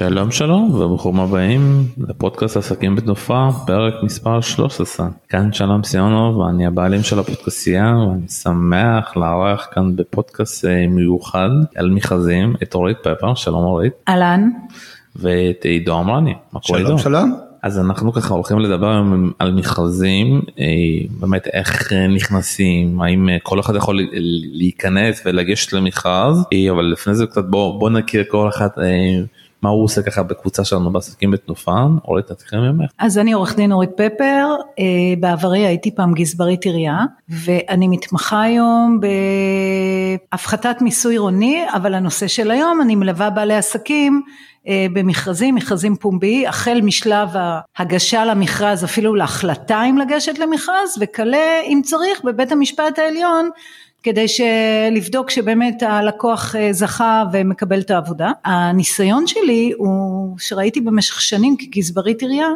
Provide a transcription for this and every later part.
שלום שלום וברוכים הבאים לפודקאסט עסקים בתנופה פרק מספר 13 כאן שלום סיונוב ואני הבעלים של הפודקאסייה ואני שמח לארח כאן בפודקאסט אה, מיוחד על מכרזים את אורית פפר שלום אורית. אהלן. ואת עידו אמרני. שלום שלום. אז אנחנו ככה הולכים לדבר על מכרזים אה, באמת איך נכנסים האם כל אחד יכול להיכנס ולגשת למכרז אה, אבל לפני זה קצת בוא בוא נכיר כל אחד. מה הוא עושה ככה בקבוצה שלנו בעסקים בתנופה, אורית תתחיל ממך. אז אני עורך דין אורית פפר, אה, בעברי הייתי פעם גזברית עירייה, ואני מתמחה היום בהפחתת מיסוי עירוני, אבל הנושא של היום אני מלווה בעלי עסקים אה, במכרזים, מכרזים פומבי, החל משלב ההגשה למכרז אפילו להחלטה אם לגשת למכרז, וכלה אם צריך בבית המשפט העליון כדי לבדוק שבאמת הלקוח אה, זכה ומקבל את העבודה. הניסיון שלי הוא שראיתי במשך שנים כגזברית עירייה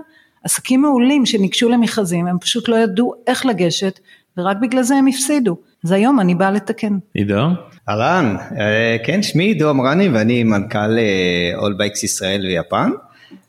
עסקים מעולים שניגשו למכרזים הם פשוט לא ידעו איך לגשת ורק בגלל זה הם הפסידו. אז היום אני באה לתקן. עידו? אהלן, אה, כן שמי עידו אמרני ואני מנכ"ל אולבייקס אה, ישראל ויפן.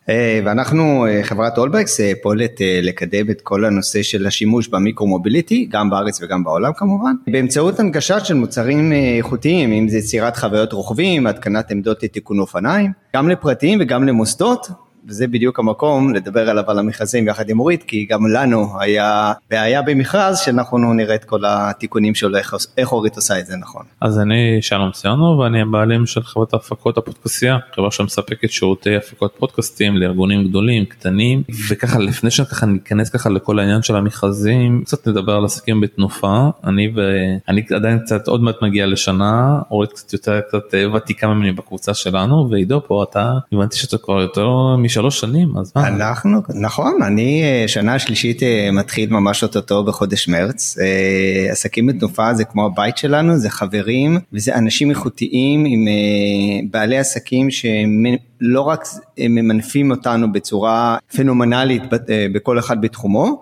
אה, ואנחנו אה, חברת אולבקס אה, פועלת לקדם את כל הנושא של השימוש במיקרו מוביליטי גם בארץ וגם בעולם כמובן. באמצעות הנגשה של מוצרים איכותיים אם זה יצירת חוויות רוכבים התקנת עמדות לתיקון אופניים גם לפרטיים וגם למוסדות וזה בדיוק המקום לדבר עליו על המכרזים יחד עם אורית, כי גם לנו היה בעיה במכרז שאנחנו נראה את כל התיקונים שלו, איך, איך אורית עושה את זה נכון. אז אני שלום ציונו ואני הבעלים של חברת ההפקות הפודקאסייה, חברה שמספקת שירותי הפקות פודקאסטים לארגונים גדולים, קטנים, וככה לפני שככה ניכנס ככה לכל העניין של המכרזים, קצת נדבר על עסקים בתנופה, אני ואני עדיין קצת עוד מעט מגיע לשנה, אורית קצת יותר קצת ותיקה ממני בקבוצה שלנו, ועידו פה אתה, הבנתי שאתה כבר יותר שלוש שנים אז מה? אנחנו נכון אני אה, שנה שלישית אה, מתחיל ממש אוטוטו בחודש מרץ אה, עסקים בתנופה זה כמו הבית שלנו זה חברים וזה אנשים איכותיים עם בעלי עסקים שלא רק ממנפים אותנו בצורה פנומנלית בכל אחד בתחומו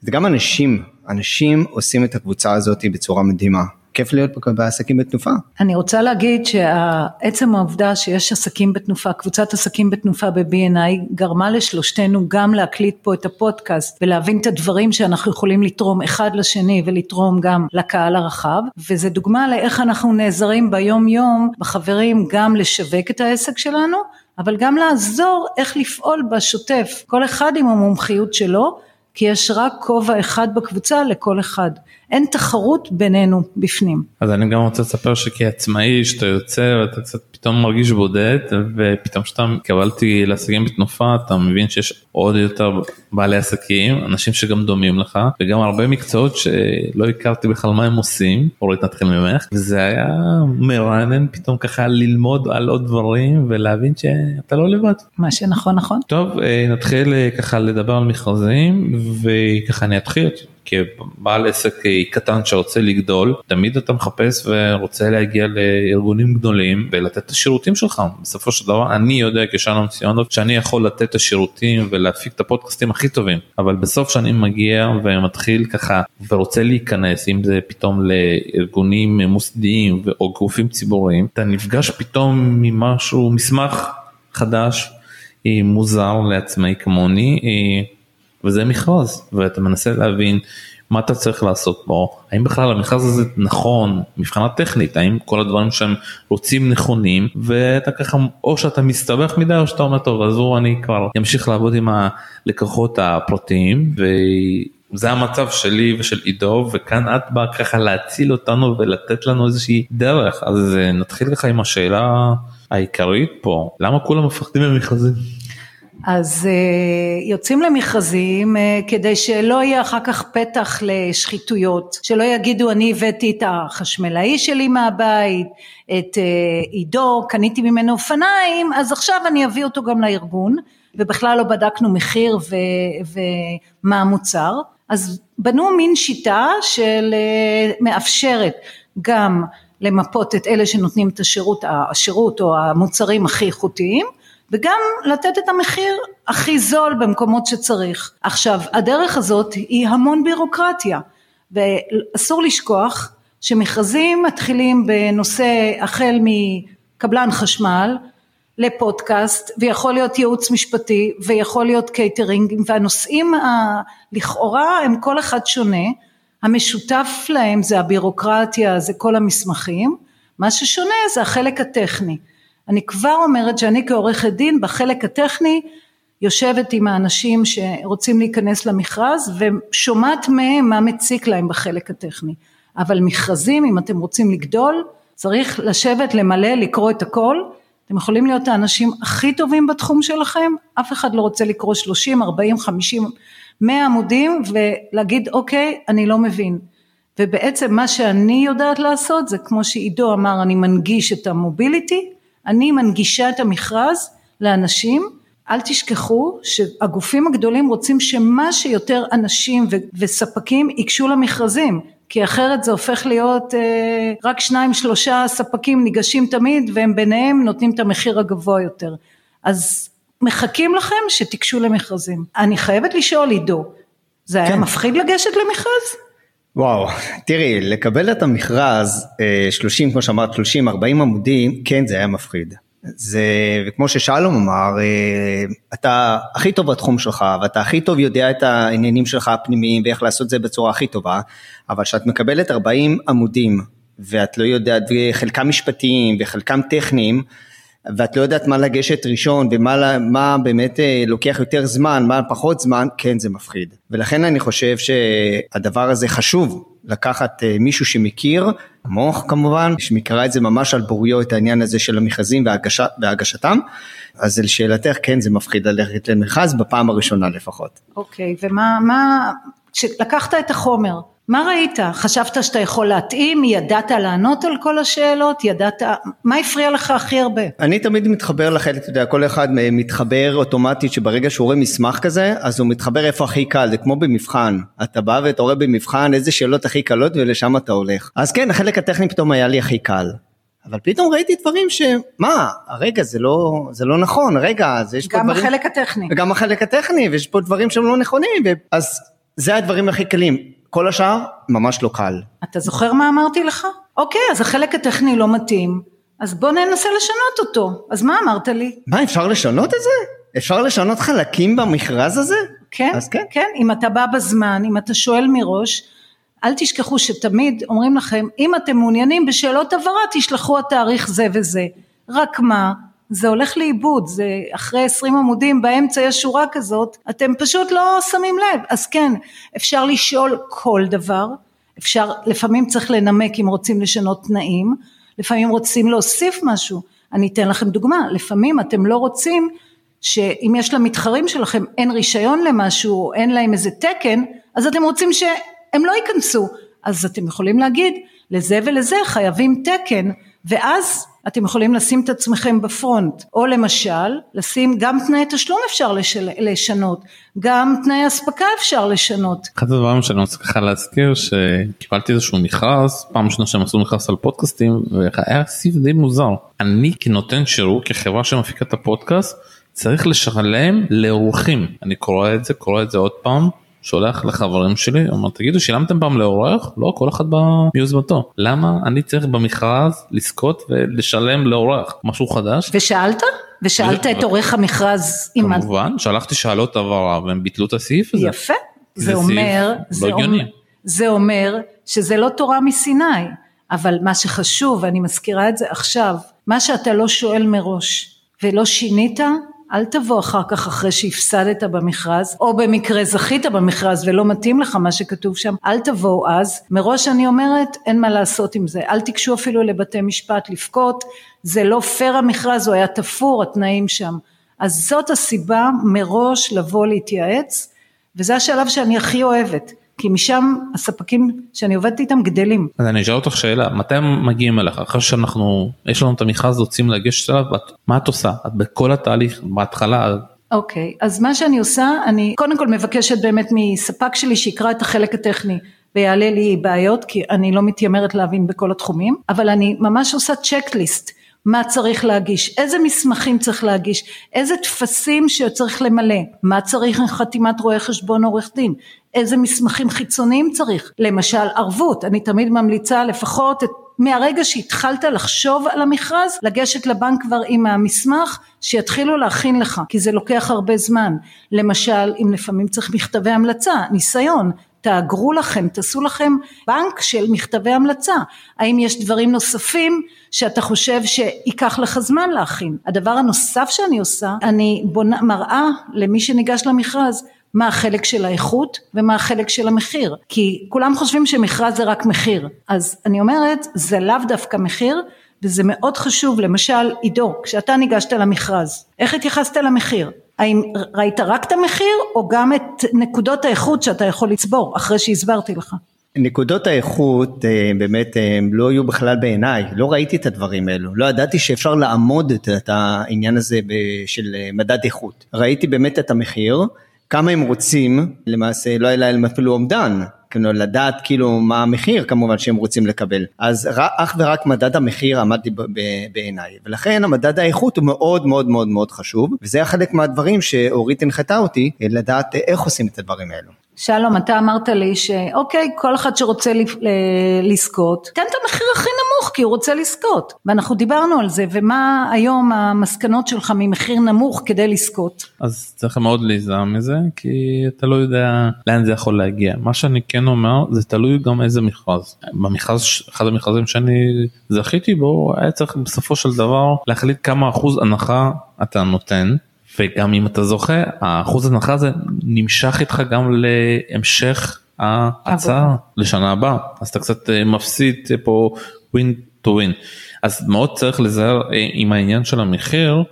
זה גם אנשים אנשים עושים את הקבוצה הזאת בצורה מדהימה. כיף להיות בעסקים בתנופה. אני רוצה להגיד שעצם העובדה שיש עסקים בתנופה, קבוצת עסקים בתנופה ב-B&I גרמה לשלושתנו גם להקליט פה את הפודקאסט ולהבין את הדברים שאנחנו יכולים לתרום אחד לשני ולתרום גם לקהל הרחב וזה דוגמה לאיך אנחנו נעזרים ביום יום בחברים גם לשווק את העסק שלנו אבל גם לעזור איך לפעול בשוטף כל אחד עם המומחיות שלו כי יש רק כובע אחד בקבוצה לכל אחד. אין תחרות בינינו בפנים. אז אני גם רוצה לספר שכעצמאי שאתה יוצא ואתה קצת פתאום מרגיש בודד ופתאום כשאתה קבלתי לעסקים בתנופה אתה מבין שיש עוד יותר בעלי עסקים אנשים שגם דומים לך וגם הרבה מקצועות שלא הכרתי בכלל מה הם עושים אורית נתחיל ממך וזה היה מרענן פתאום ככה ללמוד על עוד דברים ולהבין שאתה לא לבד. מה שנכון נכון. טוב אה, נתחיל אה, ככה לדבר על מכרזים וככה אני אתחיל. כבעל עסק קטן שרוצה לגדול, תמיד אתה מחפש ורוצה להגיע לארגונים גדולים ולתת את השירותים שלך. בסופו של דבר אני יודע כשלום ציונות שאני יכול לתת את השירותים ולהפיק את הפודקאסטים הכי טובים, אבל בסוף שאני מגיע ומתחיל ככה ורוצה להיכנס, אם זה פתאום לארגונים מוסדיים או גופים ציבוריים, אתה נפגש פתאום ממשהו, מסמך חדש, מוזר לעצמאי כמוני. וזה מכרז ואתה מנסה להבין מה אתה צריך לעשות בו, האם בכלל המכרז הזה נכון מבחינה טכנית, האם כל הדברים שהם רוצים נכונים ואתה ככה או שאתה מסתבך מדי או שאתה אומר טוב אז הוא אני כבר אמשיך לעבוד עם הלקוחות הפרטיים וזה המצב שלי ושל עידו וכאן את באה ככה להציל אותנו ולתת לנו איזושהי דרך אז נתחיל ככה עם השאלה העיקרית פה למה כולם מפחדים ממכרזים. אז אה, יוצאים למכרזים אה, כדי שלא יהיה אחר כך פתח לשחיתויות, שלא יגידו אני הבאתי את החשמלאי שלי מהבית, את אה, עידו, קניתי ממנו אופניים, אז עכשיו אני אביא אותו גם לארגון, ובכלל לא בדקנו מחיר ו, ומה המוצר, אז בנו מין שיטה של מאפשרת גם למפות את אלה שנותנים את השירות, השירות או המוצרים הכי איכותיים וגם לתת את המחיר הכי זול במקומות שצריך. עכשיו הדרך הזאת היא המון בירוקרטיה ואסור לשכוח שמכרזים מתחילים בנושא החל מקבלן חשמל לפודקאסט ויכול להיות ייעוץ משפטי ויכול להיות קייטרינג והנושאים ה, לכאורה הם כל אחד שונה. המשותף להם זה הבירוקרטיה זה כל המסמכים. מה ששונה זה החלק הטכני אני כבר אומרת שאני כעורכת דין בחלק הטכני יושבת עם האנשים שרוצים להיכנס למכרז ושומעת מהם מה מציק להם בחלק הטכני. אבל מכרזים אם אתם רוצים לגדול צריך לשבת למלא לקרוא את הכל. אתם יכולים להיות האנשים הכי טובים בתחום שלכם. אף אחד לא רוצה לקרוא 30 40 50 100 עמודים ולהגיד אוקיי אני לא מבין. ובעצם מה שאני יודעת לעשות זה כמו שעידו אמר אני מנגיש את המוביליטי אני מנגישה את המכרז לאנשים אל תשכחו שהגופים הגדולים רוצים שמה שיותר אנשים וספקים ייגשו למכרזים כי אחרת זה הופך להיות אה, רק שניים שלושה ספקים ניגשים תמיד והם ביניהם נותנים את המחיר הגבוה יותר אז מחכים לכם שתיגשו למכרזים אני חייבת לשאול עידו זה היה כן. מפחיד לגשת למכרז? וואו, תראי, לקבל את המכרז 30, אה, כמו שאמרת, 30, 40 עמודים, כן זה היה מפחיד. זה, וכמו ששלום אמר, אה, אתה הכי טוב בתחום שלך, ואתה הכי טוב יודע את העניינים שלך הפנימיים ואיך לעשות את זה בצורה הכי טובה, אבל כשאת מקבלת 40 עמודים, ואת לא יודעת, וחלקם משפטיים וחלקם טכניים, ואת לא יודעת מה לגשת ראשון ומה מה באמת אה, לוקח יותר זמן, מה פחות זמן, כן זה מפחיד. ולכן אני חושב שהדבר הזה חשוב לקחת אה, מישהו שמכיר, המוח כמובן, שמקרא את זה ממש על בוריו את העניין הזה של המכרזים והגש, והגשתם, אז לשאלתך כן זה מפחיד ללכת למכרז בפעם הראשונה לפחות. אוקיי, okay, ומה, מה, כשלקחת את החומר, מה ראית? חשבת שאתה יכול להתאים? ידעת לענות על כל השאלות? ידעת... מה הפריע לך הכי הרבה? אני תמיד מתחבר לחלק, אתה יודע, כל אחד מתחבר אוטומטית שברגע שהוא רואה מסמך כזה, אז הוא מתחבר איפה הכי קל, זה כמו במבחן. אתה בא ואתה רואה במבחן איזה שאלות הכי קלות ולשם אתה הולך. אז כן, החלק הטכני פתאום היה לי הכי קל. אבל פתאום ראיתי דברים ש... מה, רגע, זה לא, זה לא נכון, רגע, אז יש פה דברים... גם החלק הטכני. וגם החלק הטכני, ויש פה דברים שהם לא נכונים, ו... אז זה הדברים הכי קלים. כל השאר ממש לא קל. אתה זוכר מה אמרתי לך? אוקיי, אז החלק הטכני לא מתאים, אז בוא ננסה לשנות אותו. אז מה אמרת לי? מה, אפשר לשנות את זה? אפשר לשנות חלקים במכרז הזה? כן, אז כן, כן, אם אתה בא בזמן, אם אתה שואל מראש, אל תשכחו שתמיד אומרים לכם, אם אתם מעוניינים בשאלות הבהרה, תשלחו התאריך זה וזה. רק מה, זה הולך לאיבוד, זה אחרי 20 עמודים באמצע יש שורה כזאת, אתם פשוט לא שמים לב, אז כן, אפשר לשאול כל דבר, אפשר, לפעמים צריך לנמק אם רוצים לשנות תנאים, לפעמים רוצים להוסיף משהו, אני אתן לכם דוגמה, לפעמים אתם לא רוצים שאם יש למתחרים שלכם אין רישיון למשהו, אין להם איזה תקן, אז אתם רוצים שהם לא ייכנסו, אז אתם יכולים להגיד לזה ולזה חייבים תקן, ואז אתם יכולים לשים את עצמכם בפרונט, או למשל לשים גם תנאי תשלום אפשר לשל... לשנות, גם תנאי אספקה אפשר לשנות. אחד הדברים שאני רוצה ככה להזכיר שקיבלתי איזשהו מכרז, פעם ראשונה שהם עשו מכרז על פודקאסטים והיה סיב די מוזר. אני כנותן שירות, כחברה שמפיקה את הפודקאסט, צריך לשלם לאורחים, אני קורא את זה, קורא את זה עוד פעם. שולח לחברים שלי, אומר תגידו שילמתם פעם לאורח? לא, כל אחד מיוזמתו. למה אני צריך במכרז לזכות ולשלם לאורח? משהו חדש? ושאלת? ושאלת את עורך המכרז? כמובן, שלחתי שאלות הבהרה והם ביטלו את הסעיף הזה. יפה, זה אומר, לא הגיוני. זה אומר שזה לא תורה מסיני, אבל מה שחשוב, ואני מזכירה את זה עכשיו, מה שאתה לא שואל מראש ולא שינית, אל תבוא אחר כך אחרי שהפסדת במכרז, או במקרה זכית במכרז ולא מתאים לך מה שכתוב שם, אל תבואו אז. מראש אני אומרת, אין מה לעשות עם זה. אל תיגשו אפילו לבתי משפט לבכות, זה לא פייר המכרז, הוא היה תפור התנאים שם. אז זאת הסיבה מראש לבוא להתייעץ, וזה השלב שאני הכי אוהבת. כי משם הספקים שאני עובדת איתם גדלים. אז אני אשאל אותך שאלה, מתי הם מגיעים אליך? אחרי שאנחנו, יש לנו את המכרז, רוצים לגשת אליו, מה את עושה? את בכל התהליך, בהתחלה אוקיי, אז מה שאני עושה, אני קודם כל מבקשת באמת מספק שלי שיקרא את החלק הטכני ויעלה לי בעיות, כי אני לא מתיימרת להבין בכל התחומים, אבל אני ממש עושה צ'קליסט. מה צריך להגיש, איזה מסמכים צריך להגיש, איזה טפסים שצריך למלא, מה צריך חתימת רואה חשבון עורך דין, איזה מסמכים חיצוניים צריך, למשל ערבות, אני תמיד ממליצה לפחות את מהרגע שהתחלת לחשוב על המכרז, לגשת לבנק כבר עם המסמך שיתחילו להכין לך, כי זה לוקח הרבה זמן. למשל, אם לפעמים צריך מכתבי המלצה, ניסיון, תאגרו לכם, תעשו לכם בנק של מכתבי המלצה. האם יש דברים נוספים שאתה חושב שייקח לך זמן להכין? הדבר הנוסף שאני עושה, אני בונה, מראה למי שניגש למכרז מה החלק של האיכות ומה החלק של המחיר כי כולם חושבים שמכרז זה רק מחיר אז אני אומרת זה לאו דווקא מחיר וזה מאוד חשוב למשל עידו כשאתה ניגשת למכרז איך התייחסת למחיר האם ראית רק את המחיר או גם את נקודות האיכות שאתה יכול לצבור אחרי שהסברתי לך נקודות האיכות אה, באמת אה, הם לא היו בכלל בעיניי, לא ראיתי את הדברים האלו, לא ידעתי שאפשר לעמוד את העניין הזה של אה, מדד איכות. ראיתי באמת את המחיר, כמה הם רוצים, למעשה לא היה להם אפילו אומדן, כאילו לדעת כאילו מה המחיר כמובן שהם רוצים לקבל. אז אך ורק מדד המחיר עמד בעיניי. ולכן המדד האיכות הוא מאוד מאוד מאוד מאוד חשוב. וזה היה חלק מהדברים שאורית הנחתה אותי לדעת איך עושים את הדברים האלו. שלום, אתה אמרת לי שאוקיי, כל אחד שרוצה לזכות, תן את המחיר הכי נמוך כי הוא רוצה לזכות. ואנחנו דיברנו על זה, ומה היום המסקנות שלך ממחיר נמוך כדי לזכות? אז צריך מאוד להיזהר מזה, כי אתה לא יודע לאן זה יכול להגיע. מה שאני כן אומר, זה תלוי גם איזה מכרז. במכרז, אחד המכרזים שאני זכיתי בו, היה צריך בסופו של דבר להחליט כמה אחוז הנחה אתה נותן. וגם אם אתה זוכה האחוז הנחה הזה נמשך איתך גם להמשך ההצעה לשנה הבאה. אז אתה קצת אה, מפסיד אה, פה ווין טו ווין אז מאוד צריך לזהר אה, עם העניין של המחיר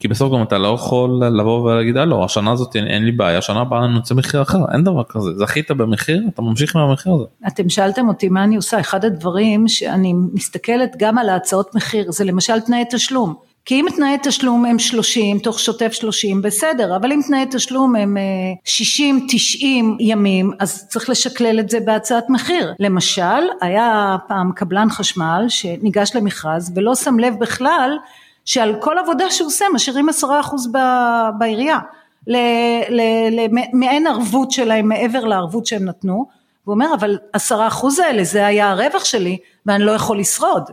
כי בסוף גם אתה לא יכול לבוא ולהגיד לא השנה הזאת אין, אין לי בעיה שנה הבאה אני רוצה מחיר אחר. אין דבר כזה. זכית במחיר אתה ממשיך מהמחיר הזה. אתם שאלתם אותי מה אני עושה. אחד הדברים שאני מסתכלת גם על ההצעות מחיר זה למשל תנאי תשלום. כי אם תנאי תשלום הם 30 תוך שוטף 30 בסדר אבל אם תנאי תשלום הם 60 90 ימים אז צריך לשקלל את זה בהצעת מחיר. למשל היה פעם קבלן חשמל שניגש למכרז ולא שם לב בכלל שעל כל עבודה שהוא עושה משאירים 10% בעירייה. למעין ערבות שלהם מעבר לערבות שהם נתנו הוא אומר אבל 10% האלה זה היה הרווח שלי ואני לא יכול לשרוד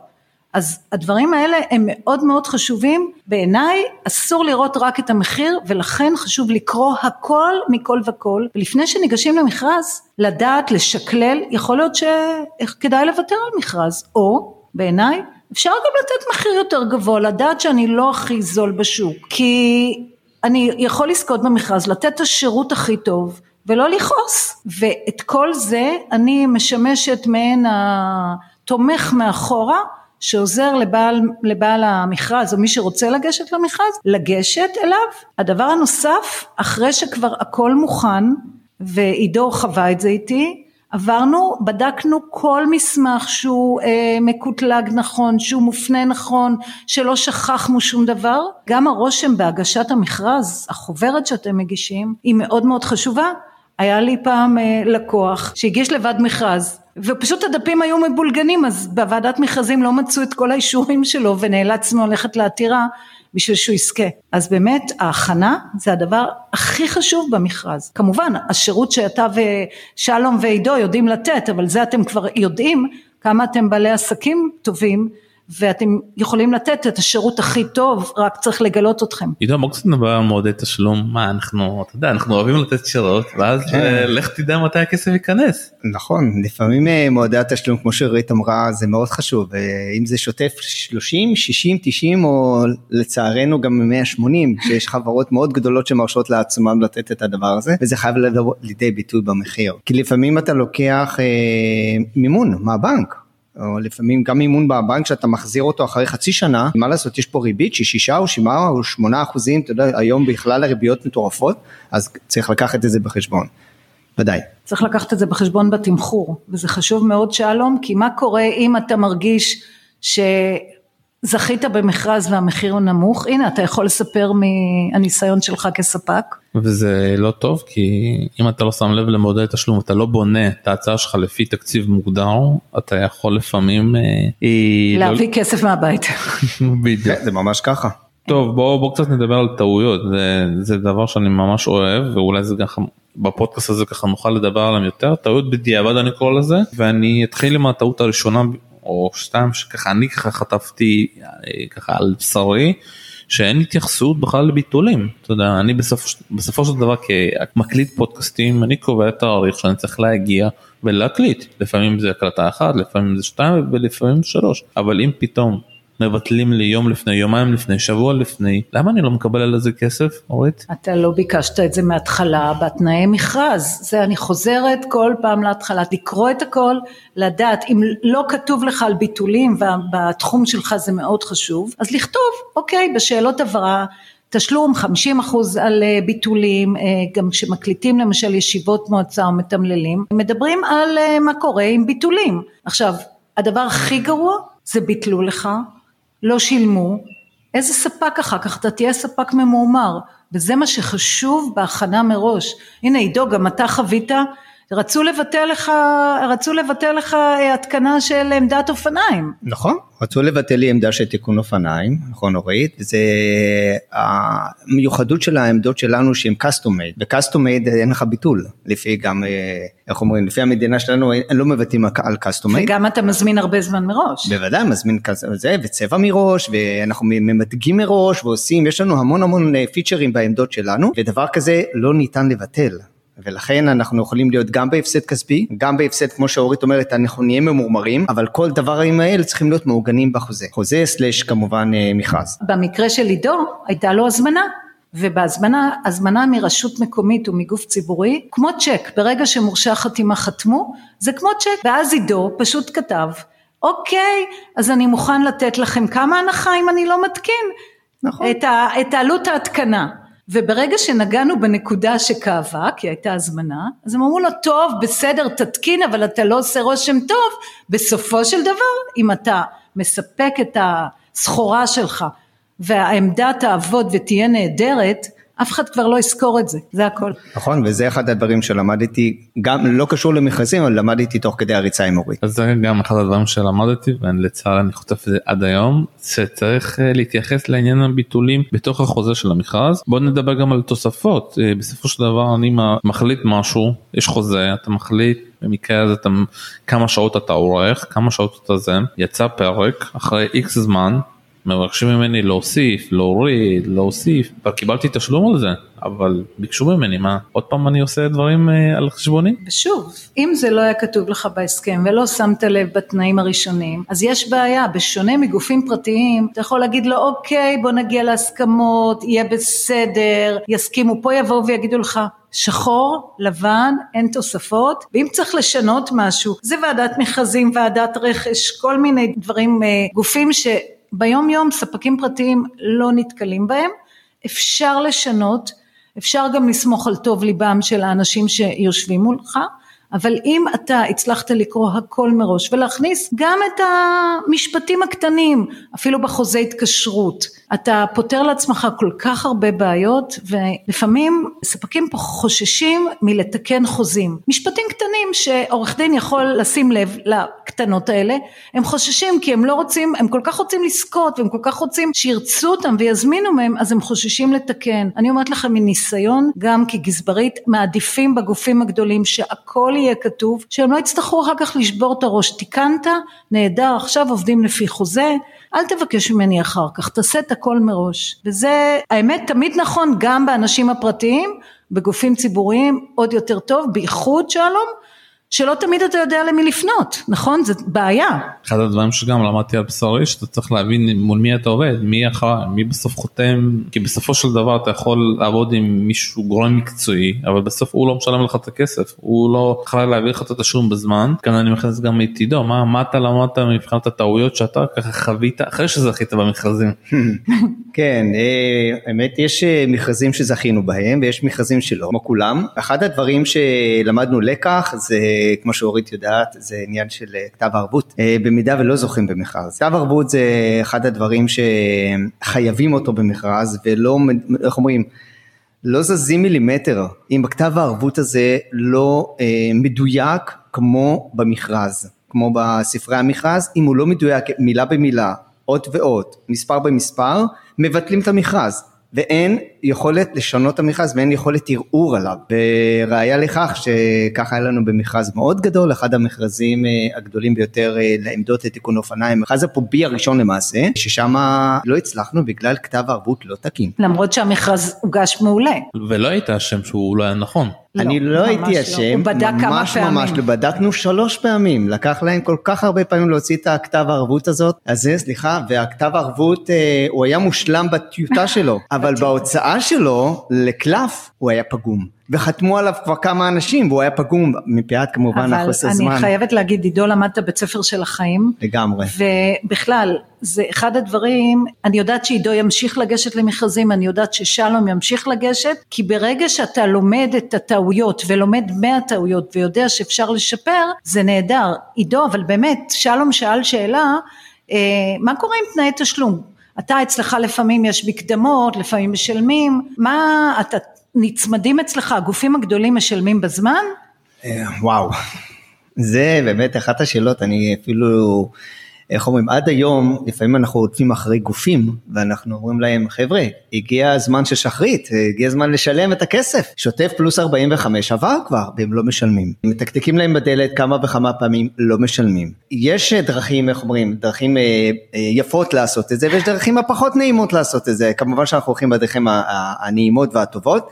אז הדברים האלה הם מאוד מאוד חשובים. בעיניי אסור לראות רק את המחיר ולכן חשוב לקרוא הכל מכל וכל. ולפני שניגשים למכרז לדעת לשקלל יכול להיות שכדאי לוותר על מכרז. או בעיניי אפשר גם לתת מחיר יותר גבוה לדעת שאני לא הכי זול בשוק. כי אני יכול לזכות במכרז לתת את השירות הכי טוב ולא לכעוס. ואת כל זה אני משמשת מעין התומך מאחורה שעוזר לבעל, לבעל המכרז או מי שרוצה לגשת למכרז לגשת אליו. הדבר הנוסף אחרי שכבר הכל מוכן ועידו חווה את זה איתי עברנו בדקנו כל מסמך שהוא אה, מקוטלג נכון שהוא מופנה נכון שלא שכחנו שום דבר גם הרושם בהגשת המכרז החוברת שאתם מגישים היא מאוד מאוד חשובה היה לי פעם אה, לקוח שהגיש לבד מכרז ופשוט הדפים היו מבולגנים אז בוועדת מכרזים לא מצאו את כל האישורים שלו ונאלצנו ללכת לעתירה בשביל שהוא יזכה. אז באמת ההכנה זה הדבר הכי חשוב במכרז. כמובן השירות שאתה ושלום ועידו יודעים לתת אבל זה אתם כבר יודעים כמה אתם בעלי עסקים טובים ואתם יכולים לתת את השירות הכי טוב רק צריך לגלות אתכם. עידו בוא קצת נדבר על מועדי תשלום מה אנחנו אתה יודע אנחנו אוהבים לתת שירות ואז כן. אה, לך תדע מתי הכסף ייכנס. נכון לפעמים אה, מועדי התשלום כמו שרית אמרה זה מאוד חשוב אה, אם זה שוטף 30 60 90 או לצערנו גם 180 שיש חברות מאוד גדולות שמרשות לעצמם לתת את הדבר הזה וזה חייב לבוא לידי ביטוי במחיר כי לפעמים אתה לוקח אה, מימון מהבנק. או לפעמים גם מימון בבנק שאתה מחזיר אותו אחרי חצי שנה, מה לעשות, יש פה ריבית של שישה או שבעה או שמונה אחוזים, אתה יודע, היום בכלל הריביות מטורפות, אז צריך לקחת את זה בחשבון. ודאי. צריך לקחת את זה בחשבון בתמחור, וזה חשוב מאוד שלום, כי מה קורה אם אתה מרגיש ש... זכית במכרז והמחיר הוא נמוך, הנה אתה יכול לספר מהניסיון שלך כספק. וזה לא טוב כי אם אתה לא שם לב למודל תשלום אתה לא בונה את ההצעה שלך לפי תקציב מוגדר אתה יכול לפעמים אה, להביא לא... כסף מהבית. בדיוק. זה ממש ככה. טוב בואו בוא קצת נדבר על טעויות זה, זה דבר שאני ממש אוהב ואולי זה גם בפודקאסט הזה ככה נוכל לדבר עליהם יותר טעויות בדיעבד אני קורא לזה ואני אתחיל עם הטעות הראשונה או שתיים שככה אני ככה חטפתי אה, ככה על בשרי. שאין התייחסות בכלל לביטולים. אתה יודע, אני בסופ, בסופו של דבר כמקליט פודקאסטים, אני קובע את התאריך שאני צריך להגיע ולהקליט. לפעמים זה הקלטה אחת, לפעמים זה שתיים ולפעמים שלוש. אבל אם פתאום מבטלים לי יום לפני, יומיים לפני, שבוע לפני, למה אני לא מקבל על זה כסף, אורית? אתה לא ביקשת את זה מההתחלה בתנאי מכרז, זה אני חוזרת כל פעם להתחלה, לקרוא את הכל, לדעת, אם לא כתוב לך על ביטולים ובתחום שלך זה מאוד חשוב, אז לכתוב, אוקיי, בשאלות הבהרה, תשלום 50% על אה, ביטולים, אה, גם כשמקליטים למשל ישיבות מועצה או מתמללים, מדברים על אה, מה קורה עם ביטולים. עכשיו, הדבר הכי גרוע זה ביטלו לך לא שילמו, איזה ספק אחר כך אתה תהיה ספק ממורמר וזה מה שחשוב בהכנה מראש. הנה עידו גם אתה חווית רצו לבטל לך, רצו לבטל לך התקנה של עמדת אופניים. נכון, רצו לבטל לי עמדה של תיקון אופניים, נכון אורית, וזה המיוחדות של העמדות שלנו שהן custom made, ב-custom made אין לך ביטול, לפי גם, אה, איך אומרים, לפי המדינה שלנו אין, לא מבטאים על custom made. וגם אתה מזמין הרבה זמן מראש. בוודאי, מזמין כזה, וצבע מראש, ואנחנו ממדגים מראש ועושים, יש לנו המון המון פיצ'רים אה, בעמדות שלנו, ודבר כזה לא ניתן לבטל. ולכן אנחנו יכולים להיות גם בהפסד כספי, גם בהפסד כמו שאורית אומרת אנחנו נהיה ממורמרים, אבל כל דברים האלה צריכים להיות מעוגנים בחוזה, חוזה סלש כמובן אה, מכרז. במקרה של עידו הייתה לו הזמנה. ובהזמנה, הזמנה מרשות מקומית ומגוף ציבורי, כמו צ'ק, ברגע שמורשי החתימה חתמו, זה כמו צ'ק, ואז עידו פשוט כתב, אוקיי, אז אני מוכן לתת לכם כמה הנחה אם אני לא מתקין, נכון. את, ה, את עלות ההתקנה. וברגע שנגענו בנקודה שכאבה, כי הייתה הזמנה, אז הם אמרו לו, טוב, בסדר, תתקין, אבל אתה לא עושה רושם טוב. בסופו של דבר, אם אתה מספק את הסחורה שלך, והעמדה תעבוד ותהיה נהדרת, אף אחד כבר לא יזכור את זה, זה הכל. נכון, וזה אחד הדברים שלמדתי, גם לא קשור למכרזים, אבל למדתי תוך כדי הריצה עם אורית. אז זה גם אחד הדברים שלמדתי, ולצערי אני חוטף את זה עד היום, שצריך אה, להתייחס לעניין הביטולים בתוך החוזה של המכרז. בוא נדבר גם על תוספות, אה, בסופו של דבר אני מחליט משהו, יש חוזה, אתה מחליט במקרה הזה אתה, כמה שעות אתה עורך, כמה שעות אתה זה, יצא פרק, אחרי איקס זמן, מבקשים ממני להוסיף, להוריד, להוסיף, כבר קיבלתי תשלום על זה, אבל ביקשו ממני, מה, עוד פעם אני עושה דברים אה, על חשבוני? ושוב, אם זה לא היה כתוב לך בהסכם ולא שמת לב בתנאים הראשונים, אז יש בעיה, בשונה מגופים פרטיים, אתה יכול להגיד לו, אוקיי, בוא נגיע להסכמות, יהיה בסדר, יסכימו, פה יבואו ויגידו לך, שחור, לבן, אין תוספות, ואם צריך לשנות משהו, זה ועדת מכרזים, ועדת רכש, כל מיני דברים, אה, גופים ש... ביום יום ספקים פרטיים לא נתקלים בהם, אפשר לשנות, אפשר גם לסמוך על טוב ליבם של האנשים שיושבים מולך, אבל אם אתה הצלחת לקרוא הכל מראש ולהכניס גם את המשפטים הקטנים, אפילו בחוזה התקשרות, אתה פותר לעצמך כל כך הרבה בעיות ולפעמים ספקים פה חוששים מלתקן חוזים. משפטים קטנים שעורך דין יכול לשים לב לקטנות האלה, הם חוששים כי הם לא רוצים, הם כל כך רוצים לזכות והם כל כך רוצים שירצו אותם ויזמינו מהם, אז הם חוששים לתקן. אני אומרת לכם מניסיון, גם כגזברית, מעדיפים בגופים הגדולים שהכל יהיה כתוב, שהם לא יצטרכו אחר כך לשבור את הראש. תיקנת, נהדר, עכשיו עובדים לפי חוזה, אל תבקש ממני אחר כך, תעשה את הכל מראש. וזה, האמת, תמיד נכון גם באנשים הפרטיים, בגופים ציבוריים, עוד יותר טוב, בייחוד שלום, שלא תמיד אתה יודע למי לפנות, נכון? זה בעיה. אחד הדברים שגם למדתי על בשרי, שאתה צריך להבין מול מי אתה עובד, מי אחר, מי בסוף חותם, כי בסופו של דבר אתה יכול לעבוד עם מישהו גורם מקצועי, אבל בסוף הוא לא משלם לך את הכסף, הוא לא יכול להעביר לך את התשלום בזמן, כאן אני מכניס גם את עידו, מה, מה אתה למדת מבחינת הטעויות שאתה ככה חווית אחרי שזכית במכרזים. כן, אה, האמת יש אה, מכרזים שזכינו בהם ויש מכרזים שלא, כמו כולם. אחד הדברים שלמדנו לקח זה כמו שאורית יודעת, זה עניין של כתב ערבות. במידה ולא זוכים במכרז. כתב ערבות זה אחד הדברים שחייבים אותו במכרז ולא, איך אומרים, לא זזים מילימטר אם בכתב הערבות הזה לא מדויק כמו במכרז, כמו בספרי המכרז, אם הוא לא מדויק מילה במילה, אות ואות, מספר במספר, מבטלים את המכרז. ואין יכולת לשנות את המכרז ואין יכולת ערעור עליו. וראיה לכך שככה היה לנו במכרז מאוד גדול, אחד המכרזים אה, הגדולים ביותר אה, לעמדות לתיקון אופניים, מכרז הפומבי הראשון למעשה, ששם לא הצלחנו בגלל כתב ערבות לא תקין. למרות שהמכרז הוגש מעולה. ולא היית אשם שהוא לא היה נכון. לא, אני לא הייתי אשם, לא. ממש ממש לא, בדקנו שלוש פעמים, לקח להם כל כך הרבה פעמים להוציא את הכתב הערבות הזאת, אז זה סליחה, והכתב הערבות אה, הוא היה מושלם בטיוטה שלו, אבל בהוצאה שלו לקלף הוא היה פגום. וחתמו עליו כבר כמה אנשים והוא היה פגום מפאת כמובן החוסר זמן. אבל אני חייבת להגיד עידו למדת בית ספר של החיים. לגמרי. ובכלל זה אחד הדברים, אני יודעת שעידו ימשיך לגשת למכרזים, אני יודעת ששלום ימשיך לגשת, כי ברגע שאתה לומד את הטעויות ולומד מהטעויות ויודע שאפשר לשפר, זה נהדר. עידו, אבל באמת, שלום שאל שאלה, אה, מה קורה עם תנאי תשלום? אתה אצלך לפעמים יש מקדמות, לפעמים משלמים, מה אתה נצמדים אצלך, הגופים הגדולים משלמים בזמן? אה, וואו, זה באמת אחת השאלות, אני אפילו, איך אומרים, עד היום לפעמים אנחנו רודפים אחרי גופים ואנחנו אומרים להם חבר'ה, הגיע הזמן של שחרית, הגיע הזמן לשלם את הכסף, שוטף פלוס 45 עבר כבר והם לא משלמים, מתקתקים להם בדלת כמה וכמה פעמים, לא משלמים. יש דרכים, איך אומרים, דרכים אה, אה, יפות לעשות את זה ויש דרכים הפחות נעימות לעשות את זה, כמובן שאנחנו הולכים בדרכים הנעימות והטובות.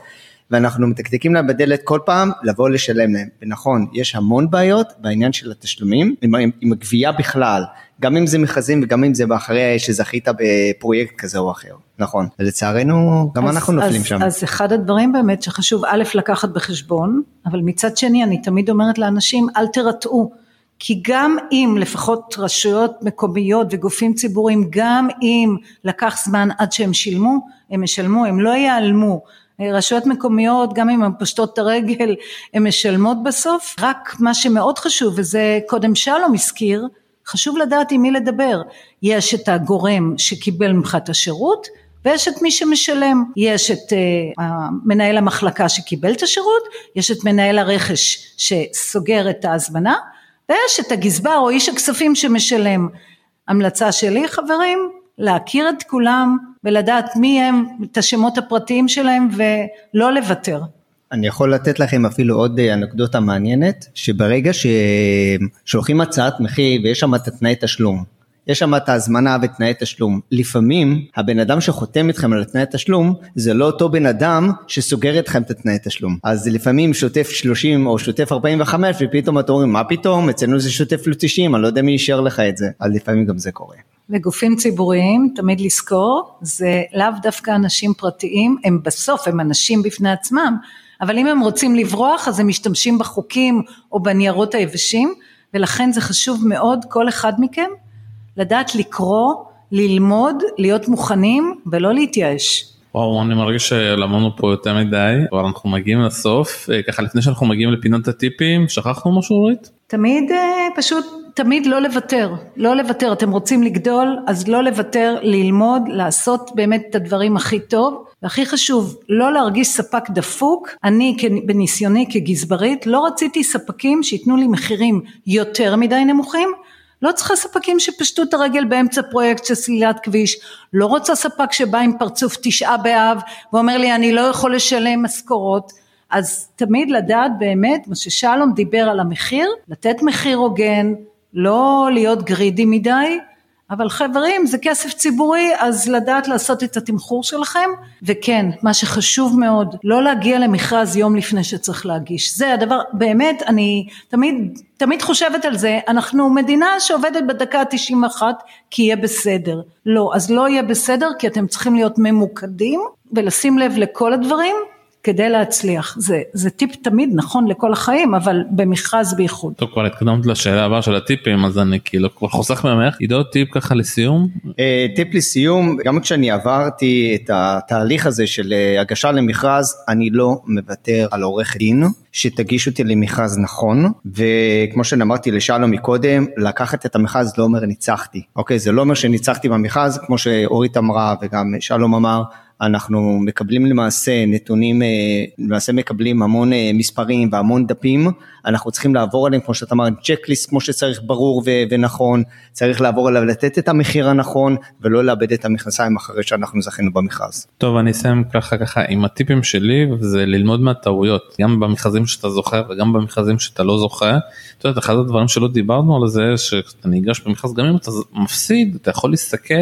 ואנחנו מתקתקים להם בדלת כל פעם לבוא לשלם להם. ונכון, יש המון בעיות בעניין של התשלומים, עם, עם הגבייה בכלל, גם אם זה מכרזים וגם אם זה אחרי שזכית בפרויקט כזה או אחר, נכון. ולצערנו גם אז, אנחנו נופלים אז, שם. אז אחד הדברים באמת שחשוב א' לקחת בחשבון, אבל מצד שני אני תמיד אומרת לאנשים אל תרתעו. כי גם אם לפחות רשויות מקומיות וגופים ציבוריים, גם אם לקח זמן עד שהם שילמו, הם ישלמו, הם לא ייעלמו. רשויות מקומיות גם אם הן פושטות את הרגל הן משלמות בסוף רק מה שמאוד חשוב וזה קודם שלום הזכיר חשוב לדעת עם מי לדבר. יש את הגורם שקיבל ממך את השירות ויש את מי שמשלם. יש את uh, מנהל המחלקה שקיבל את השירות יש את מנהל הרכש שסוגר את ההזמנה ויש את הגזבר או איש הכספים שמשלם. המלצה שלי חברים להכיר את כולם ולדעת מי הם, את השמות הפרטיים שלהם ולא לוותר. אני יכול לתת לכם אפילו עוד אנקדוטה מעניינת, שברגע ששולחים הצעת מחיר ויש שם את התנאי תשלום, יש שם את ההזמנה ותנאי תשלום. לפעמים הבן אדם שחותם איתכם על התנאי תשלום זה לא אותו בן אדם שסוגר איתכם את התנאי תשלום. אז לפעמים שוטף 30 או שוטף 45 ופתאום אתם אומרים מה פתאום אצלנו זה שוטף פלוס 90 אני לא יודע מי אישר לך את זה. אז לפעמים גם זה קורה. וגופים ציבוריים תמיד לזכור זה לאו דווקא אנשים פרטיים הם בסוף הם אנשים בפני עצמם אבל אם הם רוצים לברוח אז הם משתמשים בחוקים או בניירות היבשים ולכן זה חשוב מאוד כל אחד מכם לדעת לקרוא, ללמוד, להיות מוכנים ולא להתייאש. וואו, אני מרגיש שלמדנו פה יותר מדי, אבל אנחנו מגיעים לסוף. אה, ככה לפני שאנחנו מגיעים לפינות הטיפים, שכחנו משהו אורית? תמיד אה, פשוט, תמיד לא לוותר, לא לוותר. אתם רוצים לגדול, אז לא לוותר, ללמוד, לעשות באמת את הדברים הכי טוב. והכי חשוב, לא להרגיש ספק דפוק. אני בניסיוני כגזברית לא רציתי ספקים שייתנו לי מחירים יותר מדי נמוכים. לא צריכה ספקים שפשטו את הרגל באמצע פרויקט של סלילת כביש, לא רוצה ספק שבא עם פרצוף תשעה באב ואומר לי אני לא יכול לשלם משכורות, אז תמיד לדעת באמת מה ששלום דיבר על המחיר, לתת מחיר הוגן, לא להיות גרידי מדי אבל חברים זה כסף ציבורי אז לדעת לעשות את התמחור שלכם וכן מה שחשוב מאוד לא להגיע למכרז יום לפני שצריך להגיש. זה הדבר באמת אני תמיד תמיד חושבת על זה אנחנו מדינה שעובדת בדקה ה-91 כי יהיה בסדר. לא אז לא יהיה בסדר כי אתם צריכים להיות ממוקדים ולשים לב לכל הדברים כדי להצליח. זה, זה טיפ תמיד נכון לכל החיים, אבל במכרז בייחוד. טוב, כבר התקדמת לשאלה הבאה של הטיפים, אז אני כאילו כבר חוסך ממך. עידו, טיפ ככה לסיום? אה, טיפ לסיום, גם כשאני עברתי את התהליך הזה של אה, הגשה למכרז, אני לא מוותר על עורך דין. שתגיש אותי למכרז נכון, וכמו שאמרתי לשלום מקודם, לקחת את המכרז לא אומר ניצחתי, אוקיי? זה לא אומר שניצחתי במכרז, כמו שאורית אמרה וגם שלום אמר, אנחנו מקבלים למעשה נתונים, אה, למעשה מקבלים המון אה, מספרים והמון דפים, אנחנו צריכים לעבור עליהם, כמו שאתה אמרת, צ'קליסט כמו שצריך ברור ו- ונכון, צריך לעבור עליו, לתת את המחיר הנכון, ולא לאבד את המכנסיים אחרי שאנחנו זכינו במכרז. טוב, אני אסיים ככה ככה עם הטיפים שלי, וזה ללמוד מהטעויות, גם במכרזים שאתה זוכר וגם במכרזים שאתה לא זוכר. את יודעת, אחד הדברים שלא דיברנו על זה, שאתה ניגש במכרז, גם אם אתה מפסיד, אתה יכול להסתכל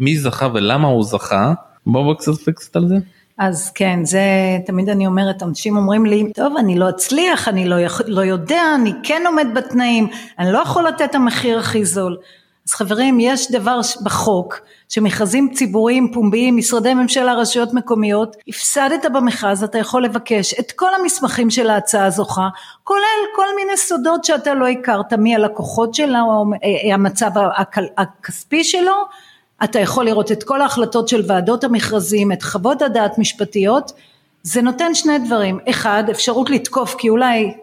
מי זכה ולמה הוא זכה. בוא בוא קצת קצת על זה. אז כן, זה תמיד אני אומרת, אנשים אומרים לי, טוב, אני לא אצליח, אני לא, לא יודע, אני כן עומד בתנאים, אני לא יכול לתת את המחיר הכי זול. אז חברים, יש דבר בחוק, שמכרזים ציבוריים, פומביים, משרדי ממשלה, רשויות מקומיות, הפסדת במכרז, אתה יכול לבקש את כל המסמכים של ההצעה הזוכה, כולל כל מיני סודות שאתה לא הכרת, מי הלקוחות שלו, אה, המצב הכספי שלו, אתה יכול לראות את כל ההחלטות של ועדות המכרזים, את חוות הדעת משפטיות, זה נותן שני דברים, אחד אפשרות לתקוף כי אולי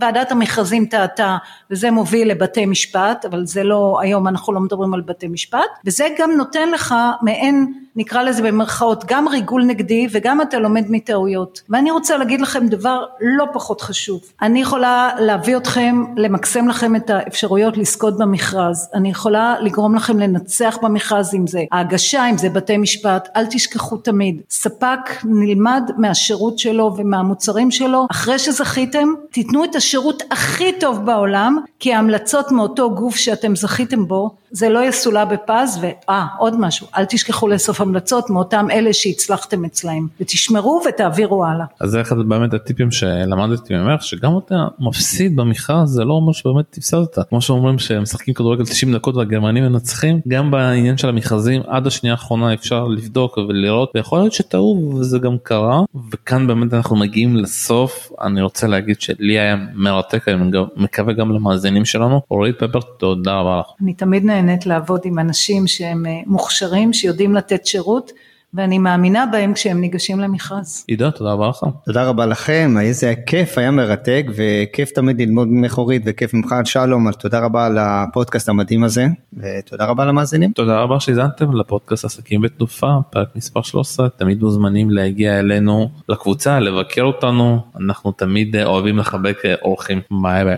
ועדת המכרזים טעתה וזה מוביל לבתי משפט אבל זה לא היום אנחנו לא מדברים על בתי משפט. וזה גם נותן לך מעין נקרא לזה במרכאות גם ריגול נגדי וגם אתה לומד מטעויות ואני רוצה להגיד לכם דבר לא פחות חשוב. אני יכולה להביא אתכם למקסם לכם את האפשרויות לזכות במכרז. אני יכולה לגרום לכם לנצח במכרז אם זה. ההגשה אם זה בתי משפט אל תשכחו תמיד. ספק נלמד מהשירות שלו ומהמוצרים שלו. אחרי שזכיתם תיתנו את השירות הכי טוב בעולם כי ההמלצות מאותו גוף שאתם זכיתם בו זה לא יסולא בפז ואה עוד משהו. אל תשכחו לאסוף המלצות מאותם אלה שהצלחתם אצלהם. ותשמרו ותעבירו הלאה. אז זה אחד באמת הטיפים שלמדתי ממך שגם אתה מפסיד במכרז זה לא אומר שבאמת תפסדת. כמו שאומרים שמשחקים כדורגל 90 דקות והגרמנים מנצחים גם בעניין של המכרזים עד השנייה האחרונה אפשר לבדוק ולראות. ויכול להיות שטעו וזה גם קרה. וכאן באמת אנחנו מגיעים לסוף. אני רוצה להגיד שלי היה מרתק אני מקווה גם למאזינים שלנו. אורית פפר תודה רבה לך. אני תמיד נהנה באמת לעבוד עם אנשים שהם אה, מוכשרים, שיודעים לתת שירות. ואני מאמינה בהם כשהם ניגשים למכרז. עידו, תודה רבה לך. תודה רבה לכם, איזה כיף, היה מרתק, וכיף תמיד ללמוד ממך אורית, וכיף ממך שלום, אז תודה רבה על הפודקאסט המדהים הזה, ותודה רבה למאזינים. תודה רבה שהזנתם לפודקאסט עסקים בתנופה, פרק מספר 13, תמיד מוזמנים להגיע אלינו לקבוצה, לבקר אותנו, אנחנו תמיד אוהבים לחבק אורחים. ביי ביי.